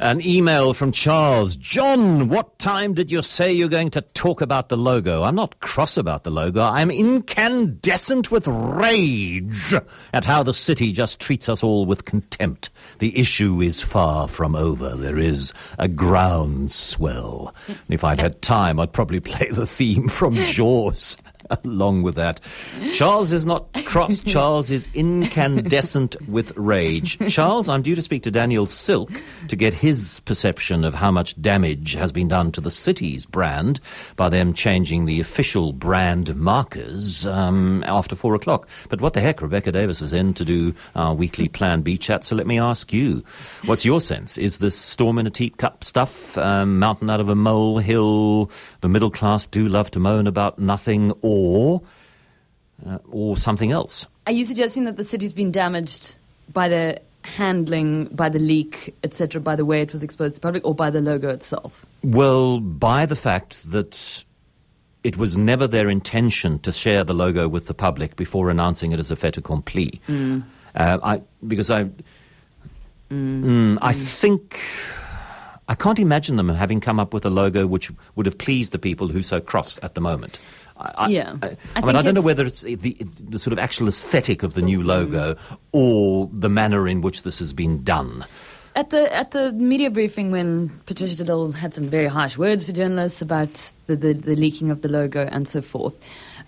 An email from Charles. John, what time did you say you're going to talk about the logo? I'm not cross about the logo. I'm incandescent with rage at how the city just treats us all with contempt. The issue is far from over. There is a groundswell. If I'd had time, I'd probably play the theme from Jaws. along with that. Charles is not cross. Charles is incandescent with rage. Charles, I'm due to speak to Daniel Silke to get his perception of how much damage has been done to the city's brand by them changing the official brand markers um, after four o'clock. But what the heck? Rebecca Davis is in to do our weekly Plan B chat. So let me ask you, what's your sense? Is this storm in a teacup stuff, um, mountain out of a molehill? The middle class do love to moan about nothing, or uh, or something else? Are you suggesting that the city's been damaged by the handling, by the leak, etc., by the way it was exposed to the public, or by the logo itself? Well, by the fact that it was never their intention to share the logo with the public before announcing it as a fait accompli. Mm. Uh, I, because I, mm. Mm, I think I can't imagine them having come up with a logo which would have pleased the people who so cross at the moment. I, yeah. I, I, I mean, I don't know whether it's the, the sort of actual aesthetic of the new logo mm. or the manner in which this has been done. At the at the media briefing, when Patricia Lille had some very harsh words for journalists about the, the, the leaking of the logo and so forth,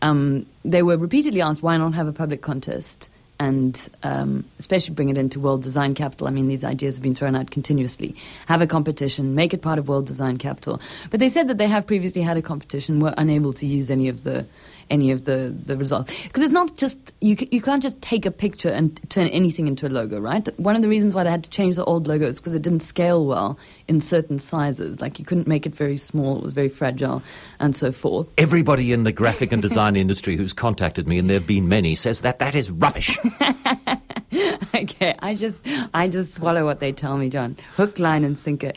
um, they were repeatedly asked why not have a public contest and um, especially bring it into World Design Capital. I mean, these ideas have been thrown out continuously. Have a competition, make it part of World Design Capital. But they said that they have previously had a competition, were unable to use any of the any of the, the results. Because it's not just, you, you can't just take a picture and turn anything into a logo, right? One of the reasons why they had to change the old logo is because it didn't scale well in certain sizes. Like you couldn't make it very small, it was very fragile, and so forth. Everybody in the graphic and design industry who's contacted me, and there have been many, says that that is rubbish. okay, I just I just swallow what they tell me, John. Hook, line, and sinker.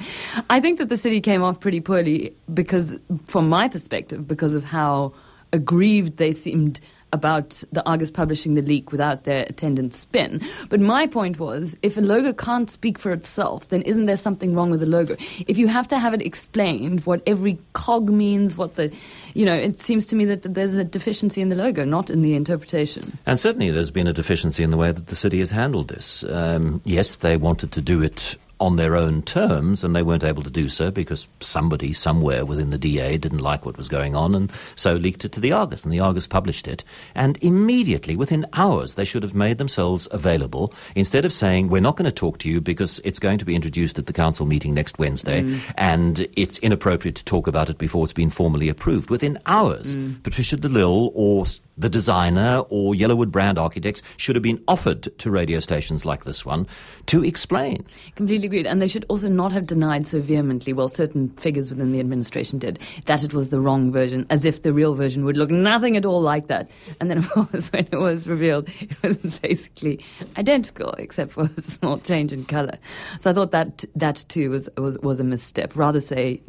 I think that the city came off pretty poorly because, from my perspective, because of how aggrieved they seemed about the Argus publishing the leak without their attendant spin. But my point was if a logo can't speak for itself, then isn't there something wrong with the logo? If you have to have it explained, what every cog means, what the, you know, it seems to me that there's a deficiency in the logo, not in the interpretation. And certainly there's been a deficiency in the way that the city has handled this. Um, yes, they wanted to do it on their own terms, and they weren't able to do so because somebody somewhere within the DA didn't like what was going on, and so leaked it to the Argus, and the Argus published it. And immediately, within hours, they should have made themselves available instead of saying, "We're not going to talk to you because it's going to be introduced at the council meeting next Wednesday, mm. and it's inappropriate to talk about it before it's been formally approved." Within hours, mm. Patricia de Lille or the designer or Yellowwood brand architects should have been offered to radio stations like this one to explain. Completely agreed. And they should also not have denied so vehemently, well, certain figures within the administration did, that it was the wrong version, as if the real version would look nothing at all like that. And then, of course, when it was revealed, it was basically identical, except for a small change in color. So I thought that that too was, was, was a misstep. Rather say,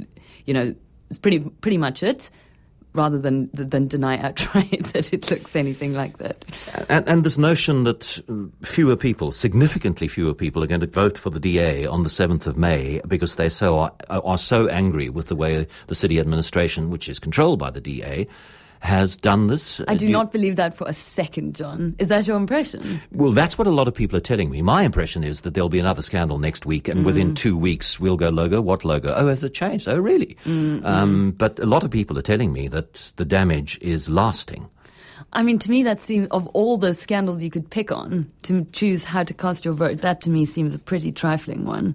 you know, it's pretty, pretty much it rather than than deny outright that it looks anything like that. And, and, this notion that fewer people, significantly fewer people, are going to vote for the DA on the seventh of May because they so are, are so angry with the way the city administration, which is controlled by the DA, has done this. I do, do not believe that for a second, John. Is that your impression? Well, that's what a lot of people are telling me. My impression is that there'll be another scandal next week, and mm. within two weeks we'll go logo. What logo? Oh, has it changed? Oh, really? Mm-hmm. Um, but a lot of people are telling me that the damage is lasting. I mean, to me, that seems of all the scandals you could pick on to choose how to cast your vote. That to me seems a pretty trifling one.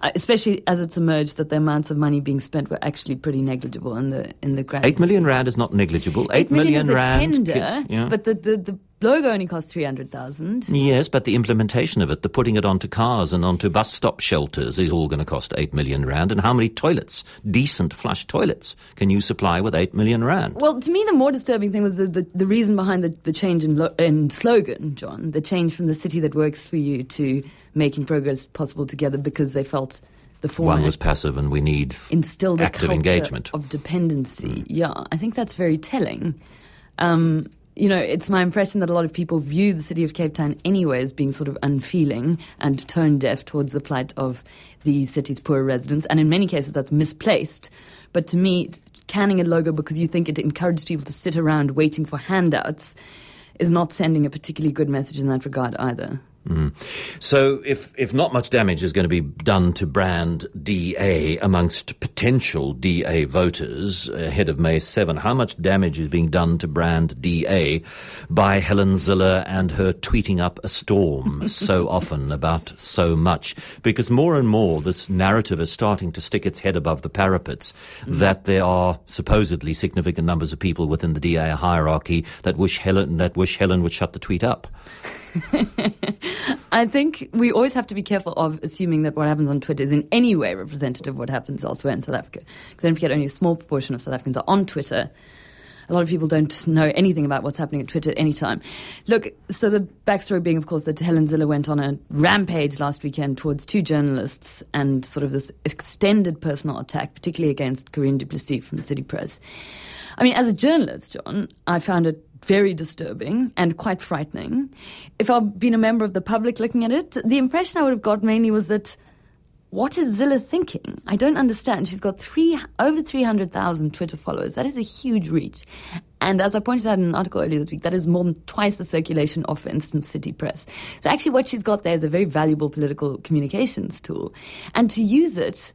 Uh, especially as it's emerged that the amounts of money being spent were actually pretty negligible in the in the grand. Eight million rand is not negligible. Eight, Eight million, million rand, tender, yeah. but the, the, the logo only costs 300,000. Yes, but the implementation of it, the putting it onto cars and onto bus stop shelters is all going to cost 8 million rand. And how many toilets, decent flush toilets, can you supply with 8 million rand? Well, to me, the more disturbing thing was the, the, the reason behind the, the change in, lo- in slogan, John, the change from the city that works for you to making progress possible together because they felt the format one was passive and we need instilled active engagement of dependency. Mm. Yeah, I think that's very telling. Um, you know, it's my impression that a lot of people view the city of Cape Town anyway as being sort of unfeeling and tone deaf towards the plight of the city's poor residents. And in many cases, that's misplaced. But to me, canning a logo because you think it encourages people to sit around waiting for handouts is not sending a particularly good message in that regard either. Mm. So, if if not much damage is going to be done to brand DA amongst potential DA voters ahead of May 7, how much damage is being done to brand DA by Helen Zille and her tweeting up a storm so often about so much? Because more and more this narrative is starting to stick its head above the parapets mm. that there are supposedly significant numbers of people within the DA hierarchy that wish Helen that wish Helen would shut the tweet up. I think we always have to be careful of assuming that what happens on Twitter is in any way representative of what happens elsewhere in South Africa. Because don't forget, only a small proportion of South Africans are on Twitter. A lot of people don't know anything about what's happening at Twitter at any time. Look, so the backstory being, of course, that Helen Zille went on a rampage last weekend towards two journalists and sort of this extended personal attack, particularly against Carien du Plessis from the City Press. I mean, as a journalist, John, I found it very disturbing and quite frightening. If I'd been a member of the public looking at it, the impression I would have got mainly was that what is Zille thinking? I don't understand. She's got three over 300,000 Twitter followers. That is a huge reach. And as I pointed out in an article earlier this week, that is more than twice the circulation of, for instance, City Press. So actually what she's got there is a very valuable political communications tool. And to use it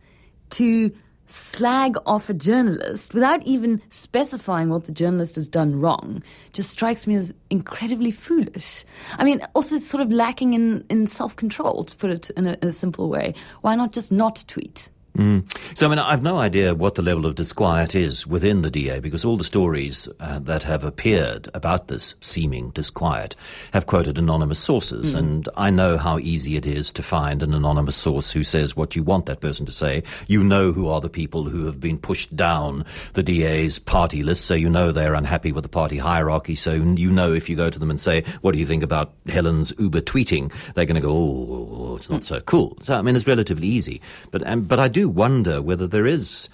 to slag off a journalist without even specifying what the journalist has done wrong just strikes me as incredibly foolish. I mean, also sort of lacking in, in self control, to put it in a, in a simple way. Why not just not tweet? Mm. So, I mean, I've no idea what the level of disquiet is within the DA because all the stories uh, that have appeared about this seeming disquiet have quoted anonymous sources. Mm. And I know how easy it is to find an anonymous source who says what you want that person to say. You know who are the people who have been pushed down the DA's party list, so you know they're unhappy with the party hierarchy. So you know if you go to them and say, What do you think about Helen's Uber tweeting? They're going to go, Oh, it's not so cool. So, I mean, it's relatively easy. But, um, but I do wonder whether there is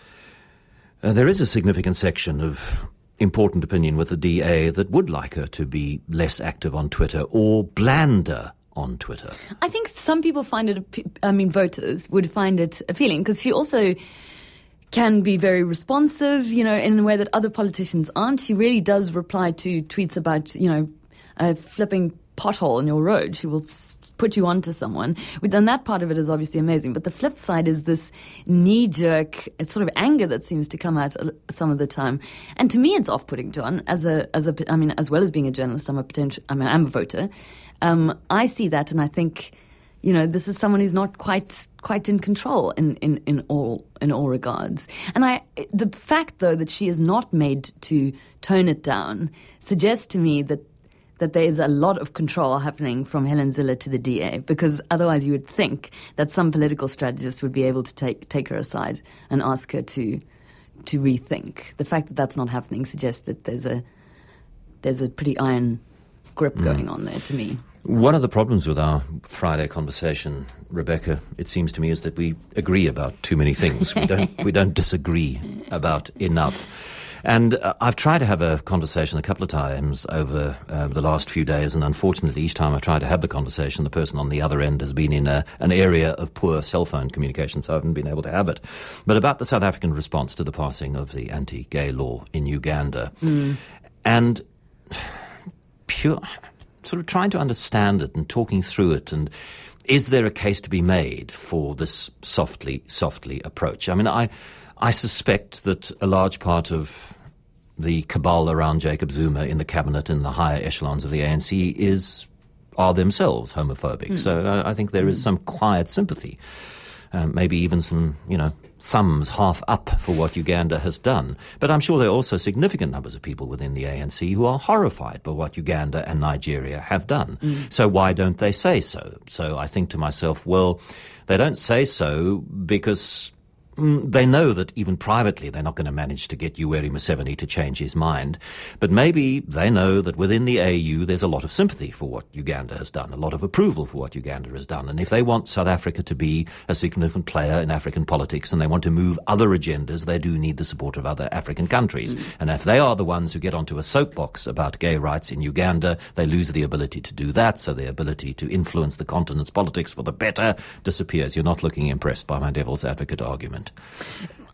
uh, there is a significant section of important opinion with the DA that would like her to be less active on Twitter or blander on Twitter. I think some people find it. I mean, voters would find it appealing because she also can be very responsive, you know, in a way that other politicians aren't. She really does reply to tweets about, you know, uh, flipping pothole in your road. She will put you onto someone. And that part of it is obviously amazing. But the flip side is this knee jerk sort of anger that seems to come out some of the time. And to me, it's off putting, John, as a, as a, I mean, as well as being a journalist, I'm a potential, I mean, I'm a voter. Um, I see that and I think, you know, this is someone who's not quite quite in control in, in, in all in all regards. And I the fact though that she is not made to tone it down suggests to me that that there is a lot of control happening from Helen Zille to the DA, because otherwise you would think that some political strategist would be able to take take her aside and ask her to to rethink. The fact that that's not happening suggests that there's a there's a pretty iron grip mm. going on there to me. One of the problems with our Friday conversation, Rebecca, it seems to me, is that we agree about too many things. we don't we don't disagree about enough. And uh, I've tried to have a conversation a couple of times over uh, the last few days, and unfortunately, each time I've tried to have the conversation, the person on the other end has been in a, an area of poor cell phone communication, so I haven't been able to have it. But about the South African response to the passing of the anti gay law in Uganda. Mm. And pure, sort of trying to understand it and talking through it and is there a case to be made for this softly, softly approach? I mean, I, I suspect that a large part of the cabal around Jacob Zuma in the cabinet and the higher echelons of the ANC is are themselves homophobic. Mm. So uh, I think there is hmm. some quiet sympathy, uh, maybe even some, you know, thumbs half up for what Uganda has done. But I'm sure there are also significant numbers of people within the ANC who are horrified by what Uganda and Nigeria have done. Mm. So why don't they say so? So I think to myself, well, they don't say so because mm, they know that even privately they're not going to manage to get Yoweri Museveni to change his mind. But maybe they know that within the AU there's a lot of sympathy for what Uganda has done, a lot of approval for what Uganda has done. And if they want South Africa to be a significant player in African politics and they want to move other agendas, they do need the support of other African countries. Mm. And if they are the ones who get onto a soapbox about gay rights in Uganda, they lose the ability to do that. So the ability to influence the continent's politics for the better disappears. You're not looking impressed by my devil's advocate argument.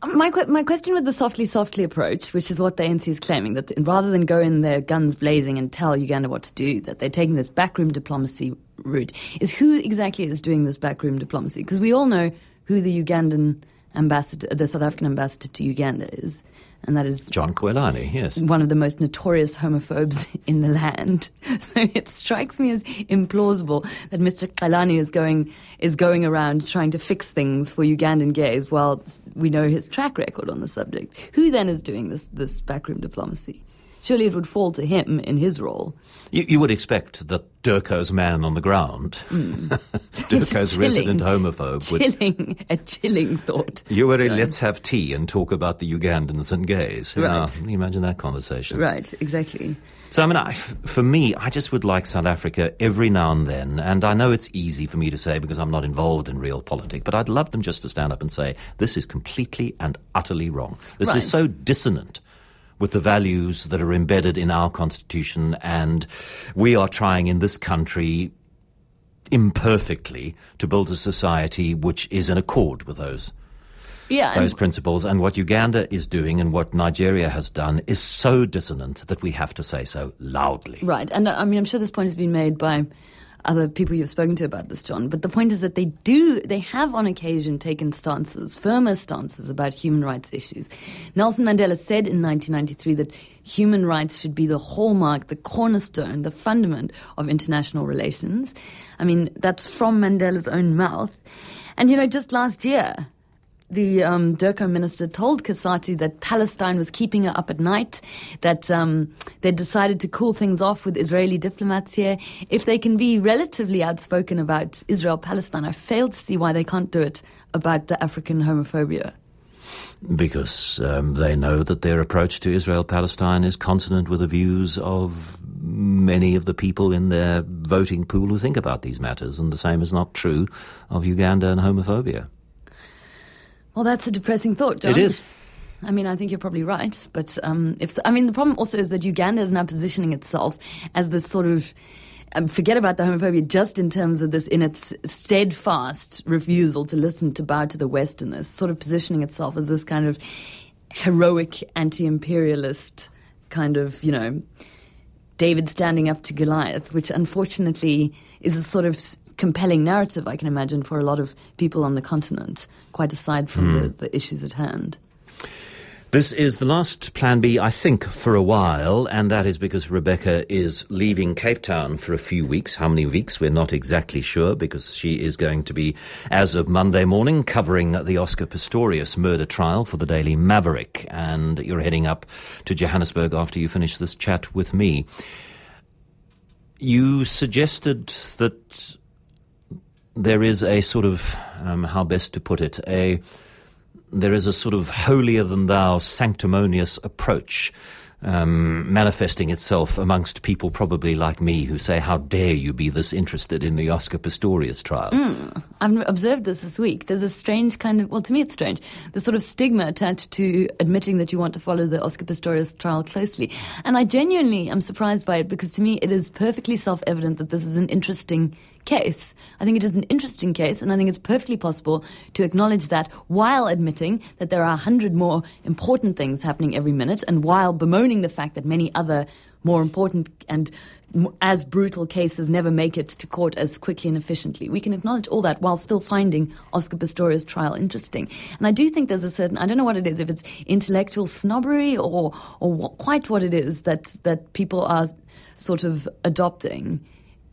My, my question with the softly, softly approach, which is what the ANC is claiming, that rather than go in there guns blazing and tell Uganda what to do, that they're taking this backroom diplomacy route, is who exactly is doing this backroom diplomacy? Because we all know who the Ugandan ambassador, the South African ambassador to Uganda is and that is Jon Qwelane, yes. One of the most notorious homophobes in the land. So it strikes me as implausible that Mr. Qwelane is going is going around trying to fix things for Ugandan gays while we know his track record on the subject. Who then is doing this this backroom diplomacy? Surely it would fall to him in his role. You, you would expect that DIRCO's man on the ground, mm. DIRCO's resident homophobe, chilling, would, a chilling thought. You were in let's have tea and talk about the Ugandans and gays. Right. Yeah, can you imagine that conversation? Right, exactly. So, I mean, I, for me, I just would like South Africa every now and then, and I know it's easy for me to say because I'm not involved in real politics, but I'd love them just to stand up and say, this is completely and utterly wrong. This right. is so dissonant with the values that are embedded in our constitution, and we are trying in this country imperfectly to build a society which is in accord with those yeah, those principles. And what Uganda is doing and what Nigeria has done is so dissonant that we have to say so loudly. Right. And uh, I mean, I'm sure this point has been made by other people you've spoken to about this, John. But the point is that they do, they have on occasion taken stances, firmer stances about human rights issues. Nelson Mandela said in 1993 that human rights should be the hallmark, the cornerstone, the fundament of international relations. I mean, that's from Mandela's own mouth. And, you know, just last year, the um, DIRCO minister told Cosatu that Palestine was keeping her up at night, that um, they decided to cool things off with Israeli diplomats here. If they can be relatively outspoken about Israel Palestine, I fail to see why they can't do it about the African homophobia. Because um, they know that their approach to Israel Palestine is consonant with the views of many of the people in their voting pool who think about these matters, and the same is not true of Uganda and homophobia. Well, that's a depressing thought, John. It is. I mean, I think you're probably right, but um, if I mean, the problem also is that Uganda is now positioning itself as this sort of um, forget about the homophobia just in terms of this in its steadfast refusal to listen to bow to the Westerners, sort of positioning itself as this kind of heroic anti-imperialist kind of you know David standing up to Goliath, which unfortunately is a sort of compelling narrative, I can imagine, for a lot of people on the continent, quite aside from mm. the, the issues at hand. This is the last Plan B, I think, for a while, and that is because Rebecca is leaving Cape Town for a few weeks. How many weeks, we're not exactly sure, because she is going to be, as of Monday morning, covering the Oscar Pistorius murder trial for the Daily Maverick, and you're heading up to Johannesburg after you finish this chat with me. You suggested that there is a sort of, um, how best to put it, a there is a sort of holier than thou sanctimonious approach um, manifesting itself amongst people probably like me who say, How dare you be this interested in the Oscar Pistorius trial? Mm, I've observed this this week. There's a strange kind of, well, to me it's strange, the sort of stigma attached to admitting that you want to follow the Oscar Pistorius trial closely. And I genuinely am surprised by it because to me it is perfectly self evident that this is an interesting case. I think it is an interesting case, and I think it's perfectly possible to acknowledge that while admitting that there are a hundred more important things happening every minute, and while bemoaning the fact that many other more important and as brutal cases never make it to court as quickly and efficiently. We can acknowledge all that while still finding Oscar Pistorius' trial interesting. And I do think there's a certain, I don't know what it is, if it's intellectual snobbery or, or what, quite what it is that, that people are sort of adopting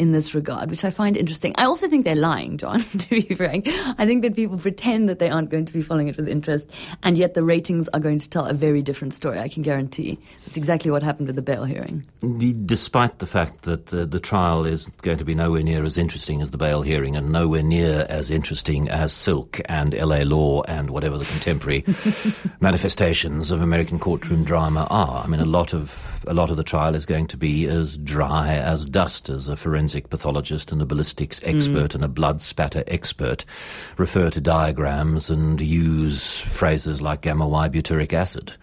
in this regard, which I find interesting. I also think they're lying, John, to be frank. I think that people pretend that they aren't going to be following it with interest, and yet the ratings are going to tell a very different story, I can guarantee. That's exactly what happened with the bail hearing. Despite the fact that uh, the trial is going to be nowhere near as interesting as the bail hearing and nowhere near as interesting as Silk and LA Law and whatever the contemporary manifestations of American courtroom drama are. I mean, a lot of a lot of the trial is going to be as dry as dust as a forensic pathologist and a ballistics expert mm. and a blood spatter expert refer to diagrams and use phrases like gamma Y butyric acid.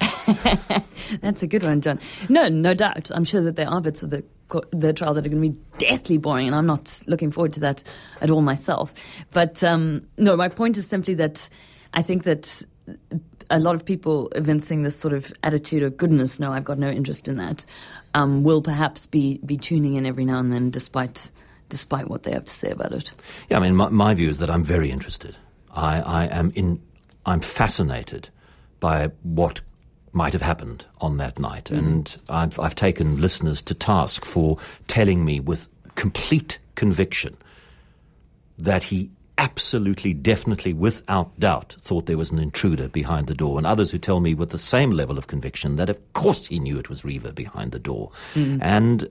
That's a good one, John. No, no doubt. I'm sure that there are bits of the the trial that are going to be deathly boring, and I'm not looking forward to that at all myself. But um, no, my point is simply that I think that a lot of people evincing this sort of attitude of goodness, no, I've got no interest in that, um, will perhaps be be tuning in every now and then, despite despite what they have to say about it. Yeah, I mean, my, my view is that I'm very interested. I, I am in. I'm fascinated by what might have happened on that night, mm. and I've, I've taken listeners to task for telling me with complete conviction that he absolutely, definitely, without doubt, thought there was an intruder behind the door, and others who tell me with the same level of conviction that, of course, he knew it was Reeva behind the door. Mm. And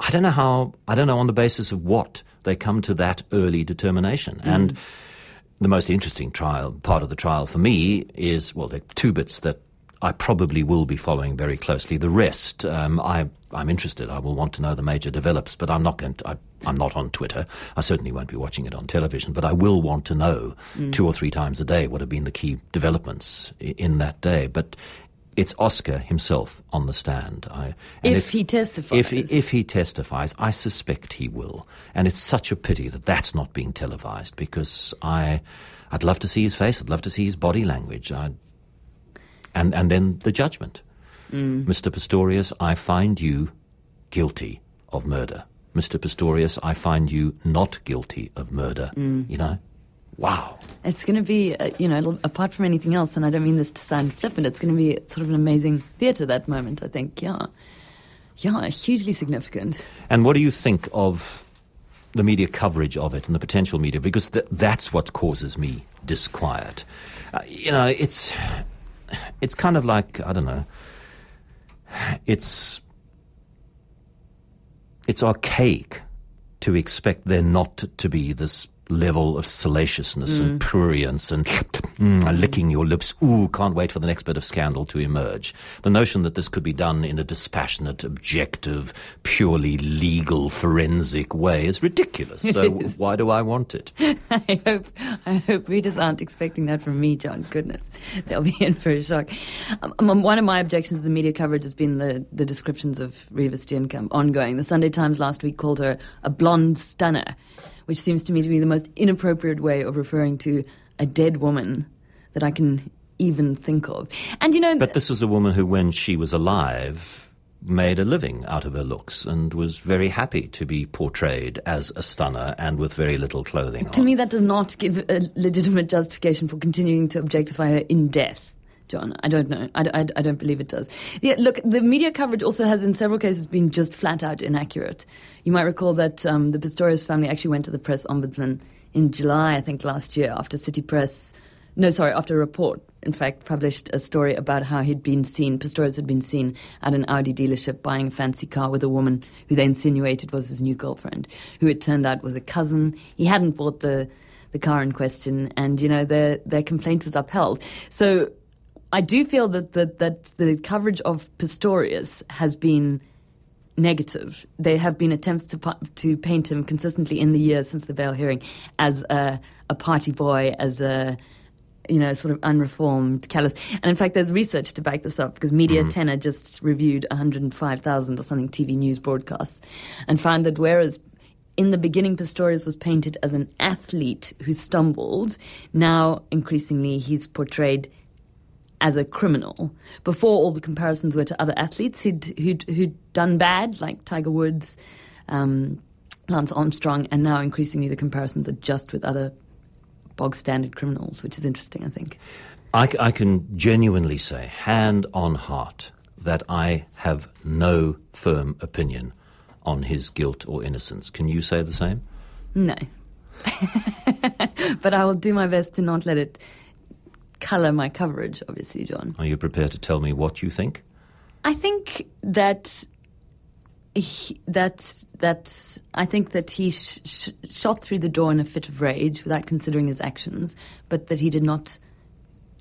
I don't know how, I don't know on the basis of what they come to that early determination. Mm. And the most interesting trial, part of the trial for me is, well, there are two bits that I probably will be following very closely. The rest, um, I, am interested. I will want to know the major develops, but I'm not going to. I, am not on Twitter. I certainly won't be watching it on television, but I will want to know mm. two or three times a day what have been the key developments in that day. But it's Oscar himself on the stand. I, if he testifies. If, if he testifies, I suspect he will. And it's such a pity that that's not being televised because I, I'd love to see his face. I'd love to see his body language. I'd and, and then the judgment. Mm. Mr. Pistorius, I find you guilty of murder. Mr. Pistorius, I find you not guilty of murder. Mm. You know? Wow. It's going to be, uh, you know, apart from anything else, and I don't mean this to sound flippant, it's going to be sort of an amazing theatre that moment, I think. Yeah. Yeah, hugely significant. And what do you think of the media coverage of it and the potential media? Because th- that's what causes me disquiet. Uh, you know, it's it's kind of like I don't know. It's it's archaic to expect there not to be this level of salaciousness mm. and prurience and mm, licking your lips. Ooh, can't wait for the next bit of scandal to emerge. The notion that this could be done in a dispassionate, objective, purely legal, forensic way is ridiculous. So why do I want it? I hope I hope readers aren't expecting that from me, John. Goodness, they'll be in for a shock. Um, um one of my objections to the media coverage has been the, the descriptions of Reeva Steenkamp ongoing. The Sunday Times last week called her a blonde stunner which seems to me to be the most inappropriate way of referring to a dead woman that I can even think of. And you know, but this is a woman who, when she was alive, made a living out of her looks and was very happy to be portrayed as a stunner and with very little clothing. To on. me, that does not give a legitimate justification for continuing to objectify her in death. John. I don't know. I, I, I, don't believe it does. Yeah, look, the media coverage also has, in several cases, been just flat out inaccurate. You might recall that um, the Pistorius family actually went to the press ombudsman in July, I think, last year, after City Press. No, sorry, after a report, in fact, published a story about how he'd been seen, Pistorius had been seen at an Audi dealership buying a fancy car with a woman who they insinuated was his new girlfriend, who it turned out was a cousin. He hadn't bought the the car in question, and you know their their complaint was upheld. So I do feel that, that, that the coverage of Pistorius has been negative. There have been attempts to to paint him consistently in the years since the bail hearing as a, a party boy, as a you know, sort of unreformed, callous. And in fact, there's research to back this up because Media mm-hmm. Tenor just reviewed 105,000 or something TV news broadcasts and found that whereas in the beginning, Pistorius was painted as an athlete who stumbled, now increasingly he's portrayed as a criminal before all the comparisons were to other athletes who'd, who'd, who'd done bad, like Tiger Woods, um, Lance Armstrong, and now increasingly the comparisons are just with other bog standard criminals, which is interesting, I think. I, I can genuinely say, hand on heart, that I have no firm opinion on his guilt or innocence. Can you say the same? No. but I will do my best to not let it colour my coverage, obviously, John. Are you prepared to tell me what you think? I think that. He, that that I think that he sh- sh- shot through the door in a fit of rage without considering his actions, but that he did not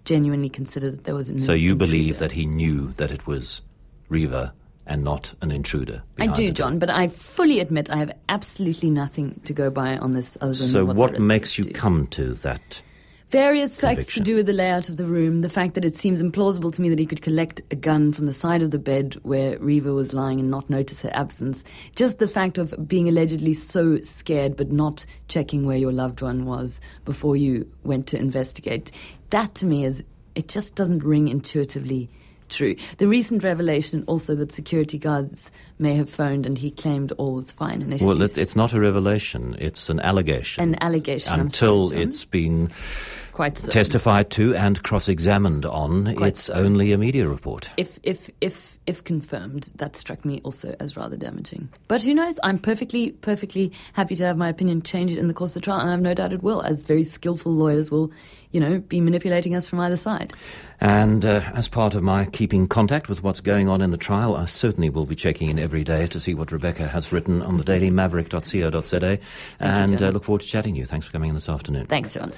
genuinely consider that there was an So you intruder. believe that he knew that it was Reeva and not an intruder? I do? John, but I fully admit I have absolutely nothing to go by on this other than So what, what makes you do. come to that? Various facts to do with the layout of the room, the fact that it seems implausible to me that he could collect a gun from the side of the bed where Reeva was lying and not notice her absence. Just the fact of being allegedly so scared but not checking where your loved one was before you went to investigate. That to me is, it just doesn't ring intuitively true. The recent revelation also that security guards may have phoned and he claimed all was fine initially. Well, it, it's not a revelation, it's an allegation. an allegation. Until sorry, it's been quite so. testified to and cross examined on, Quite it's so. only a media report. if if if if confirmed, that struck me also as rather damaging. But who knows? I'm perfectly perfectly happy to have my opinion changed in the course of the trial, and I've no doubt it will, as very skillful lawyers will, you know, be manipulating us from either side. And uh, as part of my keeping contact with what's going on in the trial, I certainly will be checking in every day to see what Rebecca has written on the dailymaverick.co.za. And John. uh, look forward to chatting to you. Thanks for coming in this afternoon. Thanks, John.